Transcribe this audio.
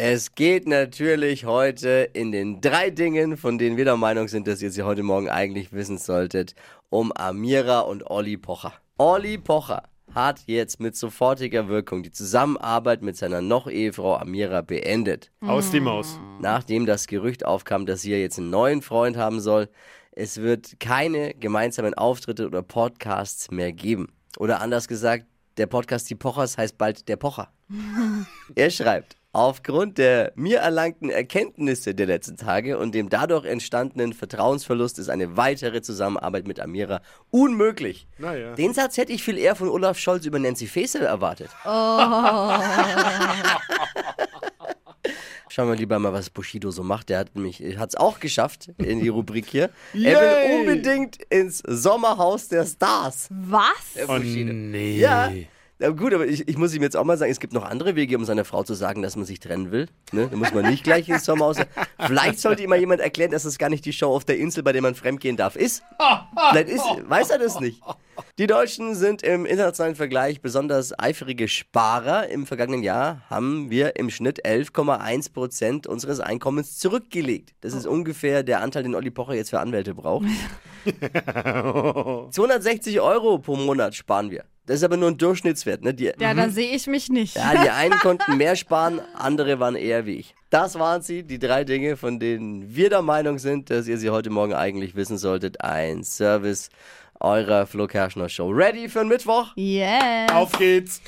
Es geht natürlich heute in den drei Dingen, von denen wir der Meinung sind, dass ihr sie heute Morgen eigentlich wissen solltet, um Amira und Olli Pocher. Olli Pocher hat jetzt mit sofortiger Wirkung die Zusammenarbeit mit seiner Noch-Ehefrau Amira beendet. Aus die Maus. Nachdem das Gerücht aufkam, dass sie ja jetzt einen neuen Freund haben soll, es wird keine gemeinsamen Auftritte oder Podcasts mehr geben. Oder anders gesagt, der Podcast Die Pochers heißt bald Der Pocher. er schreibt, aufgrund der mir erlangten Erkenntnisse der letzten Tage und dem dadurch entstandenen Vertrauensverlust ist eine weitere Zusammenarbeit mit Amira unmöglich. Naja. Den Satz hätte ich viel eher von Olaf Scholz über Nancy Faeser erwartet. Schauen wir lieber mal, was Bushido so macht. Der hat mich, hat es auch geschafft in die Rubrik hier. er will unbedingt ins Sommerhaus der Stars. Was? Der Oh Bushido. nee. Ja. Ja, gut, aber ich, ich muss ihm jetzt auch mal sagen, es gibt noch andere Wege, um seiner Frau zu sagen, dass man sich trennen will. Ne? Da muss man nicht gleich ins Sommerhaus. Vielleicht sollte ihm mal jemand erklären, dass das gar nicht die Show auf der Insel, bei der man fremdgehen darf, ist. Vielleicht ist, weiß er das nicht. Die Deutschen sind im internationalen Vergleich besonders eifrige Sparer. Im vergangenen Jahr haben wir im Schnitt 11,1 Prozent unseres Einkommens zurückgelegt. Das ist ungefähr der Anteil, den Olli Pocher jetzt für Anwälte braucht. 260 Euro pro Monat sparen wir. Das ist aber nur ein Durchschnittswert. Ne? Die, Ja, da sehe ich mich nicht. ja, die einen konnten mehr sparen, andere waren eher wie ich. Das waren sie, die drei Dinge, von denen wir der Meinung sind, dass ihr sie heute Morgen eigentlich wissen solltet. Ein Service eurer Flo Kerschner Show. Ready für den Mittwoch? Yes. Auf geht's.